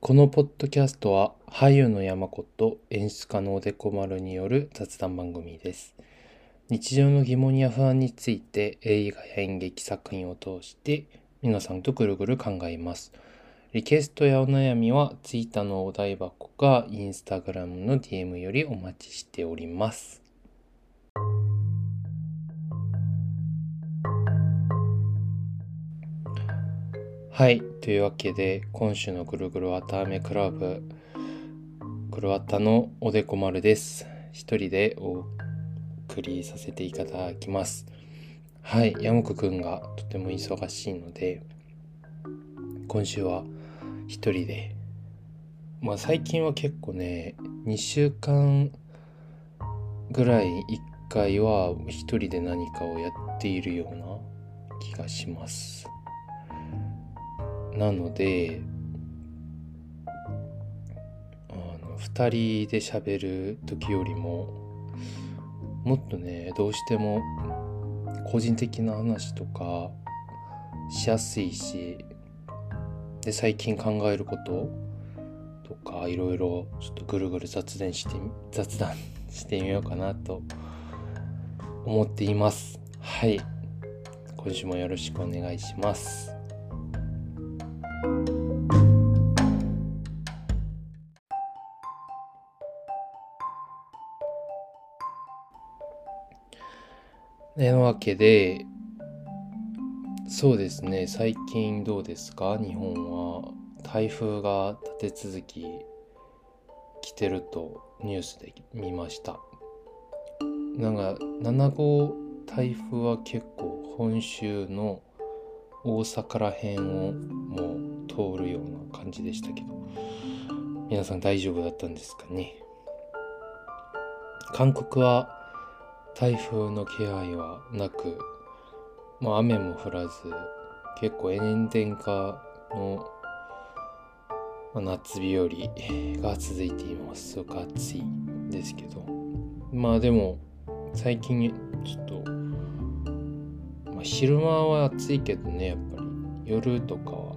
このポッドキャストは俳優の山子と演出家のおでこ丸による雑談番組です。日常の疑問や不安について映画や演劇作品を通して皆さんとぐるぐる考えます。リクエストやお悩みは Twitter のお題箱か Instagram の DM よりお待ちしております。はい。というわけで、今週のぐるぐるわたあめクラブ、ぐるわたのおでこ丸です。一人でお送りさせていただきます。はい。山子くんがとても忙しいので、今週は一人で、まあ最近は結構ね、2週間ぐらい1回は一人で何かをやっているような気がします。なのであの2人で喋る時よりももっとねどうしても個人的な話とかしやすいしで最近考えることとかいろいろちょっとぐるぐる雑談して雑談 してみようかなと思っています。はい。今週もよろしくお願いします。てなわけでそうですね。最近どうですか？日本は台風が立て続き来てるとニュースで見ました。なんか7号台風は結構本州の大阪ら辺をもう通るような感じでしたけど皆さん大丈夫だったんですかね？韓国は台風の気配はなく、まあ、雨も降らず結構炎天下の夏日和が続いています。すごく暑いですけど。まあでも最近ちょっと、まあ、昼間は暑いけどねやっぱり。夜とかは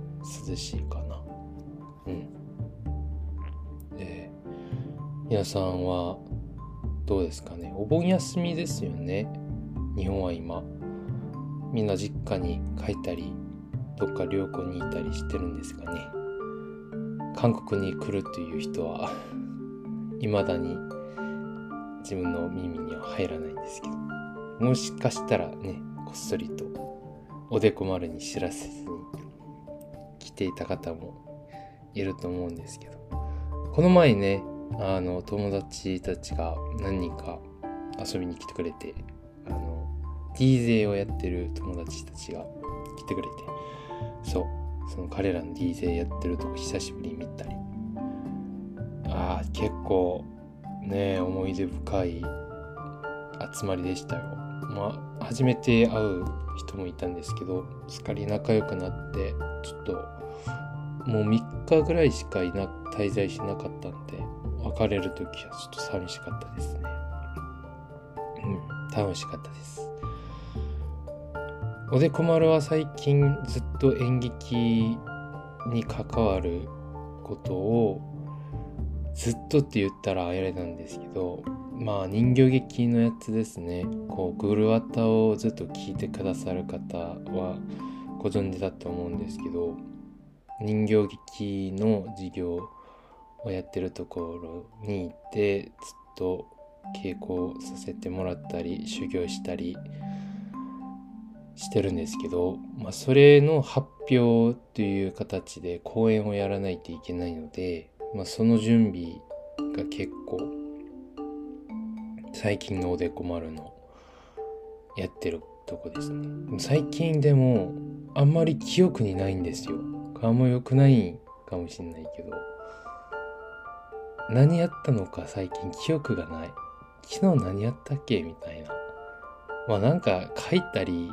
涼しいかな。うん。で皆さんはどうですかね。お盆休みですよね。日本は今。みんな実家に帰ったりどっか旅行に行ったりしてるんですがね。韓国に来るという人は 未だに自分の耳には入らないんですけど。もしかしたらねこっそりとおでこ丸に知らせずに来ていた方もいると思うんですけど。この前ねあの友達たちが何人か遊びに来てくれてあの DJ をやってる友達たちが来てくれてそうその彼らの DJ やってるとこ久しぶりに見たり。ああ結構ね思い出深い集まりでしたよ。まあ初めて会う人もいたんですけどすっかり仲良くなってちょっともう3日ぐらいしかいな滞在しなかったんで別れる時はちょっと寂しかったですね。うん楽しかったです。おでこ丸は最近ずっと演劇に関わることをずっとって言ったらあれなんですけどまあ人形劇のやつですね。こうグルワタをずっと聞いてくださる方はご存知だと思うんですけど人形劇の授業をやってるところに行ってずっと稽古させてもらったり修行したりしてるんですけど、まあ、それの発表という形で公演をやらないといけないので、まあ、その準備が結構最近のおでこ丸のやってるとこですね。最近でもあんまり記憶にないんですよ。あんま良くないかもしれないけど。何やったのか最近記憶がない昨日何やったっけ？みたいな。まあなんか書いたり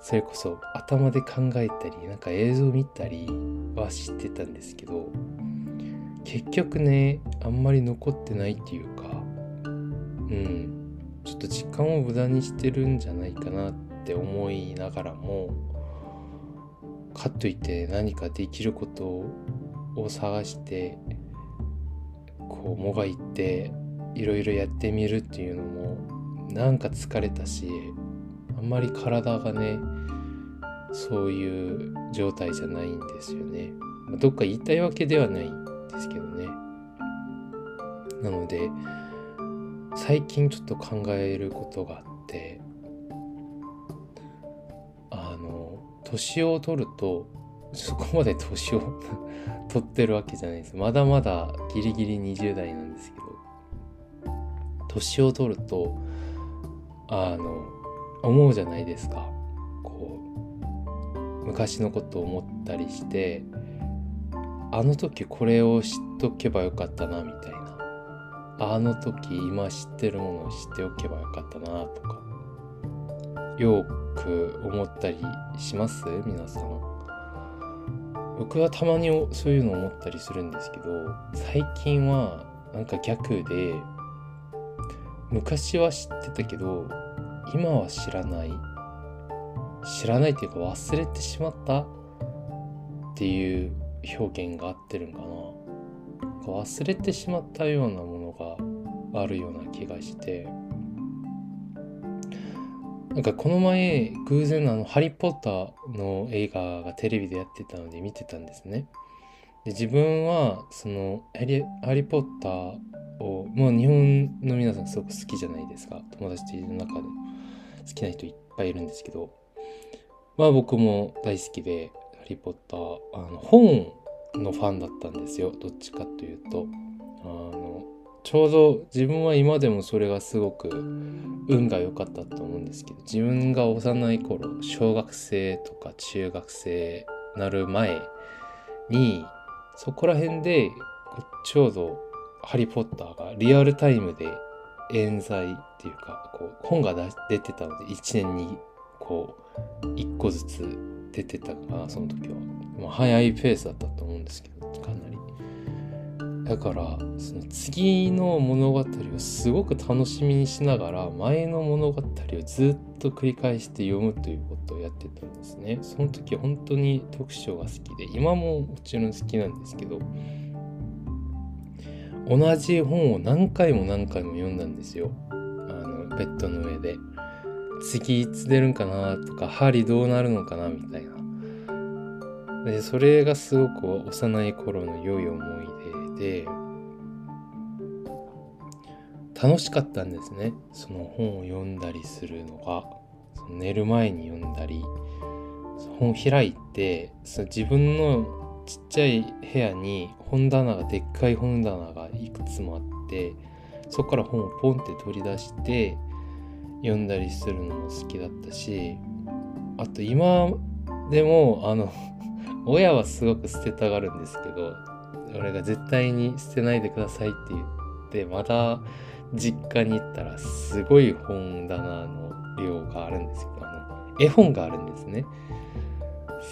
それこそ頭で考えたりなんか映像見たりは知ってたんですけど結局ねあんまり残ってないっていうかうんちょっと時間を無駄にしてるんじゃないかなって思いながらもかといって何かできることを探してこうもがいていろいろやってみるっていうのもなんか疲れたしあんまり体がねそういう状態じゃないんですよね。どっか言いたいわけではないんですけどね。なので最近ちょっと考えることがあってあの年を取るとそこまで年を 取ってるわけじゃないです。まだまだギリギリ20代なんですけど。年を取るとあの思うじゃないですか。こう昔のことを思ったりしてあの時これを知っとけばよかったなみたいな。あの時今知ってるものを知っておけばよかったなとか。よく思ったりします？皆さん。僕はたまにそういうの思ったりするんですけど最近はなんか逆で昔は知ってたけど今は知らない。知らないっていうか忘れてしまったっていう表現が合ってるんかな。忘れてしまったようなものがあるような気がして。なんかこの前偶然あの「ハリー・ポッター」の映画がテレビでやってたので見てたんですね。で自分はそのハリ「ハリー・ポッター」をもう日本の皆さんすごく好きじゃないですか。友達の中で。好きな人いっぱいいるんですけど。まあ僕も大好きで「ハリー・ポッター」あの本のファンだったんですよ。どっちかというと。あちょうど自分は今でもそれがすごく運が良かったと思うんですけど自分が幼い頃小学生とか中学生なる前にそこら辺でちょうど「ハリー・ポッター」がリアルタイムで冤罪っていうかこう本が出てたので1年にこう1個ずつ出てたかなその時は、まあ、早いペースだったと思うんですけどかなり。だからその次の物語をすごく楽しみにしながら前の物語をずっと繰り返して読むということをやってたんですね。その時本当に読書が好きで今ももちろん好きなんですけど同じ本を何回も何回も読んだんですよ。あのベッドの上で。次いつ出るんかなとか針どうなるのかなみたいな。でそれがすごく幼い頃の良い思い出で楽しかったんですね。その本を読んだりするのが。その寝る前に読んだり。本を開いてその自分のちっちゃい部屋に本棚がでっかい本棚がいくつもあってそこから本をポンって取り出して読んだりするのも好きだったしあと今でもあの親はすごく捨てたがるんですけど俺が絶対に捨てないでくださいって言ってまた実家に行ったらすごい本棚の量があるんですけどあの絵本があるんですね。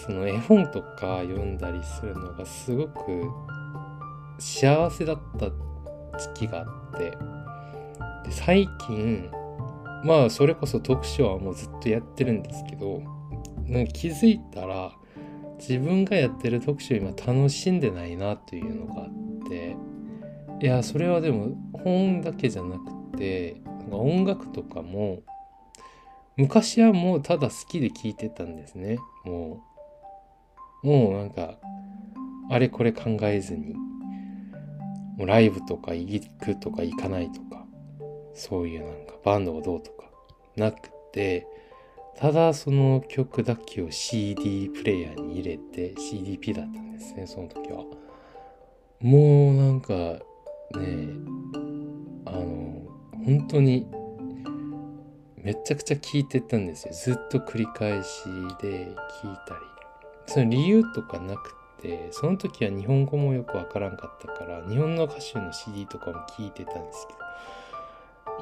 その絵本とか読んだりするのがすごく幸せだった時期があってで最近まあそれこそ読書はもうずっとやってるんですけど気づいたら自分がやってる読書今楽しんでないなというのがあっていやそれはでも本だけじゃなくてなんか音楽とかも昔はもうただ好きで聴いてたんですね。もうもうなんかあれこれ考えずにもうライブとか行くとか行かないとかそういうなんかバンドがどうとかなくてただその曲だけを CD プレイヤーに入れて CDP だったんですねその時は。もうなんかねあの本当にめちゃくちゃ聴いてたんですよ。ずっと繰り返しで聴いたり。その理由とかなくてその時は日本語もよくわからんかったから日本の歌手の CD とかも聴いてたんですけど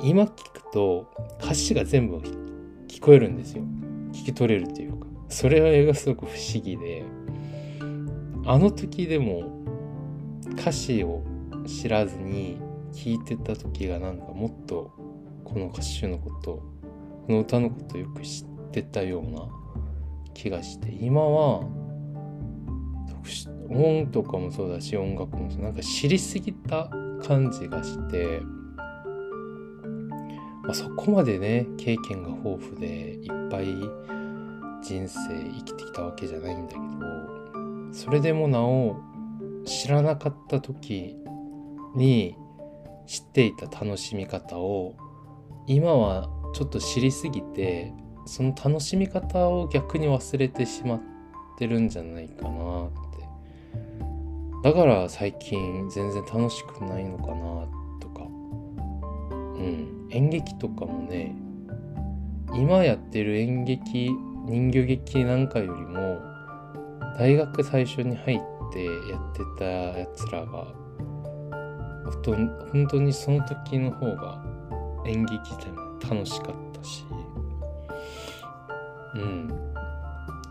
今聞くと歌詞が全部聞こえるんですよ。聞き取れるっていうか。それがすごく不思議であの時でも歌詞を知らずに聞いてた時がなんかもっとこの歌手のことこの歌のことよく知ってたような気がして。今は音とかもそうだし音楽もそうなんか知りすぎた感じがして、まあ、そこまでね経験が豊富でいっぱい人生生きてきたわけじゃないんだけどそれでもなお知らなかった時に知っていた楽しみ方を今はちょっと知りすぎてその楽しみ方を逆に忘れてしまってるんじゃないかなって。だから最近全然楽しくないのかなとか。うん。演劇とかもね今やってる演劇人形劇なんかよりも大学最初に入ってやってたやつらが本当にその時の方が演劇自体も楽しかったしうん。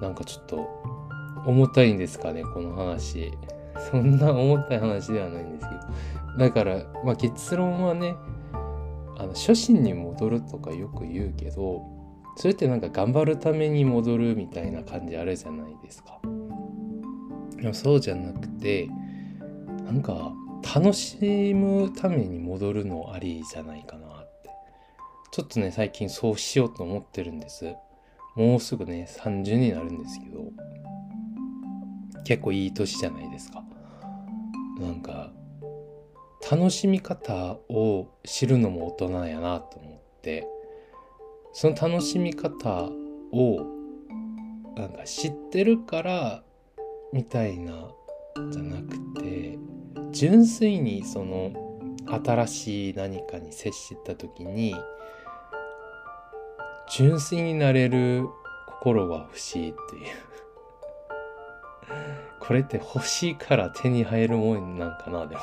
なんかちょっと重たいんですかねこの話。そんな重たい話ではないんですけど。だからまあ結論はねの初心に戻るとかよく言うけどそれってなんか頑張るために戻るみたいな感じあるじゃないですか。でもそうじゃなくてなんか楽しむために戻るのありじゃないかなって。ちょっとね最近そうしようと思ってるんです。もうすぐね30になるんですけど結構いい年じゃないですか。なんか楽しみ方を知るのも大人やなと思ってその楽しみ方をなんか知ってるからみたいなじゃなくて純粋にその新しい何かに接してた時に純粋になれる心が欲しいっていう。これって欲しいから手に入るもんなんかなでも。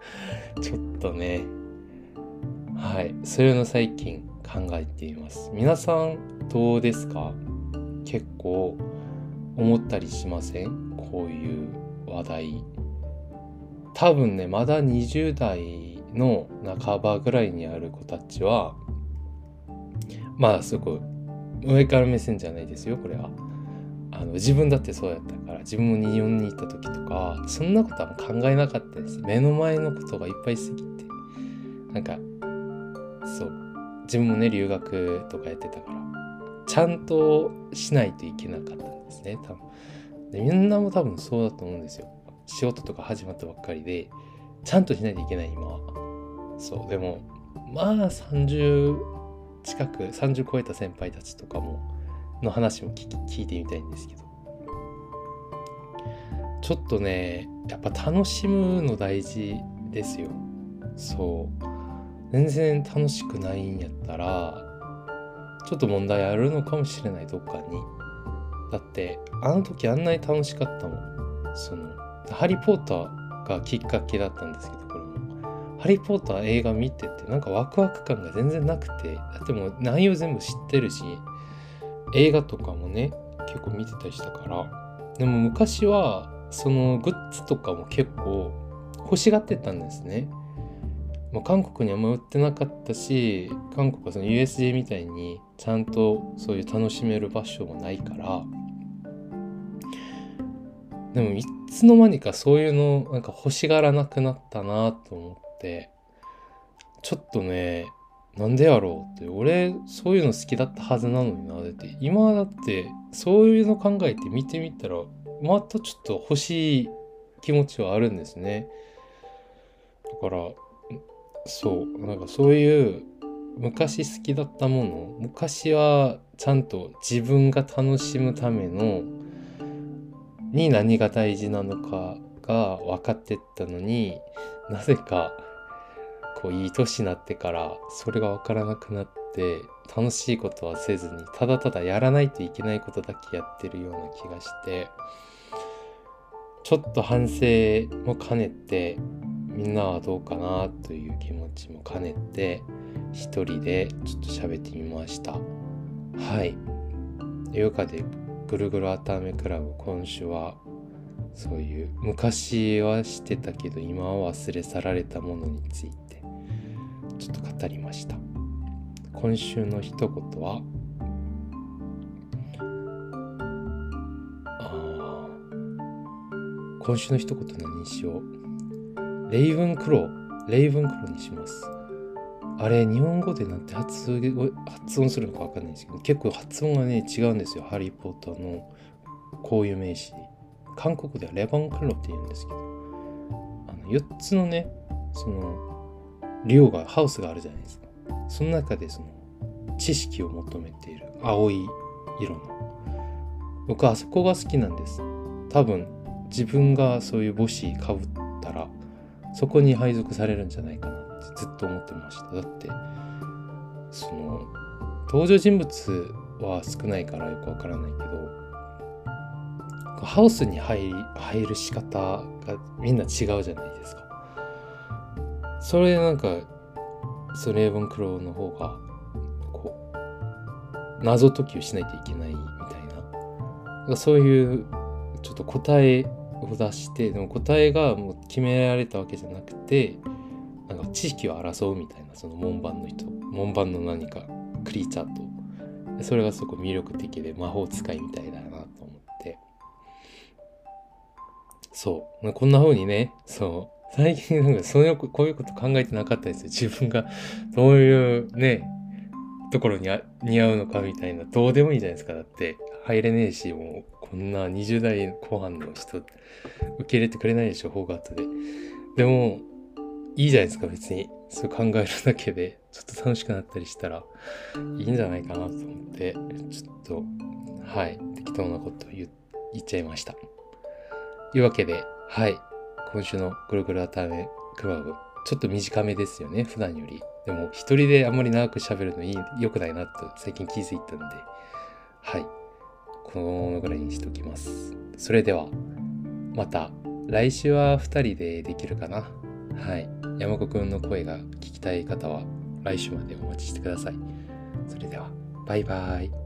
ちょっとね。はい。そういうの最近考えています。皆さんどうですか？結構思ったりしません？こういう話題。多分ねまだ20代の半ばぐらいにある子たちはまあすごい上から目線じゃないですよこれは。あの自分だってそうやったから自分も日本に行った時とかそんなことは考えなかったです。目の前のことがいっぱいすぎて。なんかそう自分もね留学とかやってたからちゃんとしないといけなかったんですね多分。でみんなも多分そうだと思うんですよ。仕事とか始まったばっかりでちゃんとしないといけない今は。そうでもまあ30近く30超えた先輩たちとかもの話も聞いてみたいんですけど。ちょっとねやっぱ楽しむの大事ですよ。そう。全然楽しくないんやったらちょっと問題あるのかもしれないどっかに。だってあの時あんなに楽しかったもん。その「ハリー・ポッター」がきっかけだったんですけどこれも「ハリー・ポッター」映画見ててなんかワクワク感が全然なくて。だってもう内容全部知ってるし映画とかもね結構見てたりしたから。でも昔はそのグッズとかも結構欲しがってたんですね。まあ、韓国にあんま売ってなかったし韓国はその USJ みたいにちゃんとそういう楽しめる場所もないから。でもいつの間にかそういうのなんか欲しがらなくなったなと思って。ちょっとねなんでやろうって俺そういうの好きだったはずなのになだって。今だってそういうの考えて見てみたらまたちょっと欲しい気持ちはあるんですね。だからそうなんかそういう昔好きだったもの昔はちゃんと自分が楽しむためのに何が大事なのかが分かってったのになぜかこういい年になってからそれが分からなくなって楽しいことはせずにただただやらないといけないことだけやってるような気がしてちょっと反省も兼ねてみんなはどうかなという気持ちも兼ねて一人でちょっと喋ってみました。はい。ヨガでぐるぐる頭めクラブ今週はそういう昔はしてたけど今は忘れ去られたものについてちょっと語りました。今週の一言はあ今週の一言何にしよう。レイブンクロー。レイブンクローにします。あれ、日本語でなんて発音するのかわかんないんですけど、結構発音がね、違うんですよ。ハリー・ポッターのこういう名詞。韓国ではレバンクローって言うんですけど、あの4つのね、その、寮が、ハウスがあるじゃないですか。その中でその、知識を求めている青い色の。僕はあそこが好きなんです。多分、自分がそういう帽子かぶったら、そこに配属されるんじゃないかなってずっと思ってました。だって、その、登場人物は少ないからよくわからないけど、ハウスに入り入る仕方がみんな違うじゃないですか。それでなんか、そのレーブンクローの方が、こう、謎解きをしないといけないみたいな。そういう、ちょっと答えを出して、でも答えがもう決められたわけじゃなくて、なんか知識を争うみたいな、その門番の人、門番の何かクリーチャーと。それがすごく魅力的で魔法使いみたいだなと思って。そう。こんな風にね、そう。最近なんかそういうこういうこと考えてなかったですよ。自分がどういうね、ところに似合うのかみたいな。どうでもいいじゃないですか。だって入れねえし、もうこんな20代後半の人受け入れてくれないでしょ、フォーガートで。でも、いいじゃないですか、別に。そう考えるだけで、ちょっと楽しくなったりしたらいいんじゃないかなと思って、ちょっと、はい、適当なこと言言っちゃいました。というわけで、はい、今週のぐるぐるあためクラブ、ちょっと短めですよね、普段より。でも、一人であんまり長く喋るのいい良くないなと最近気づいたんで、はい、このぐらいにしておきます。それでは、また、来週は2人でできるかな。はい。山子くんの声が聞きたい方は来週までお待ちしてください。それでは、バイバイ。